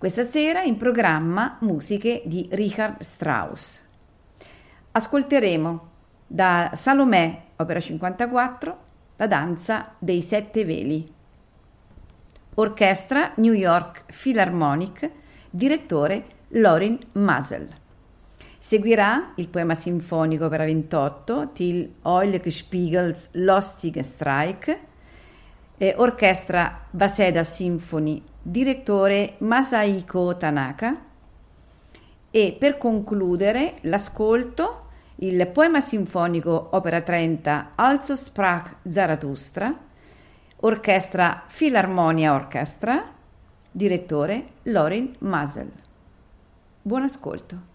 Questa sera in programma musiche di Richard Strauss. Ascolteremo da Salomè, opera 54, la danza dei sette veli. Orchestra New York Philharmonic, direttore Lorin Masel. Seguirà il poema sinfonico opera 28, Till Eulig Spiegels Lustige Streik, eh, orchestra Waseda Symphony, direttore Masahiko Tanaka e per concludere l'ascolto il poema sinfonico opera 30 Also sprach Zarathustra, orchestra Filarmonia Orchestra, direttore Lorin Masel. Buon ascolto.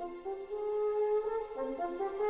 Thank you.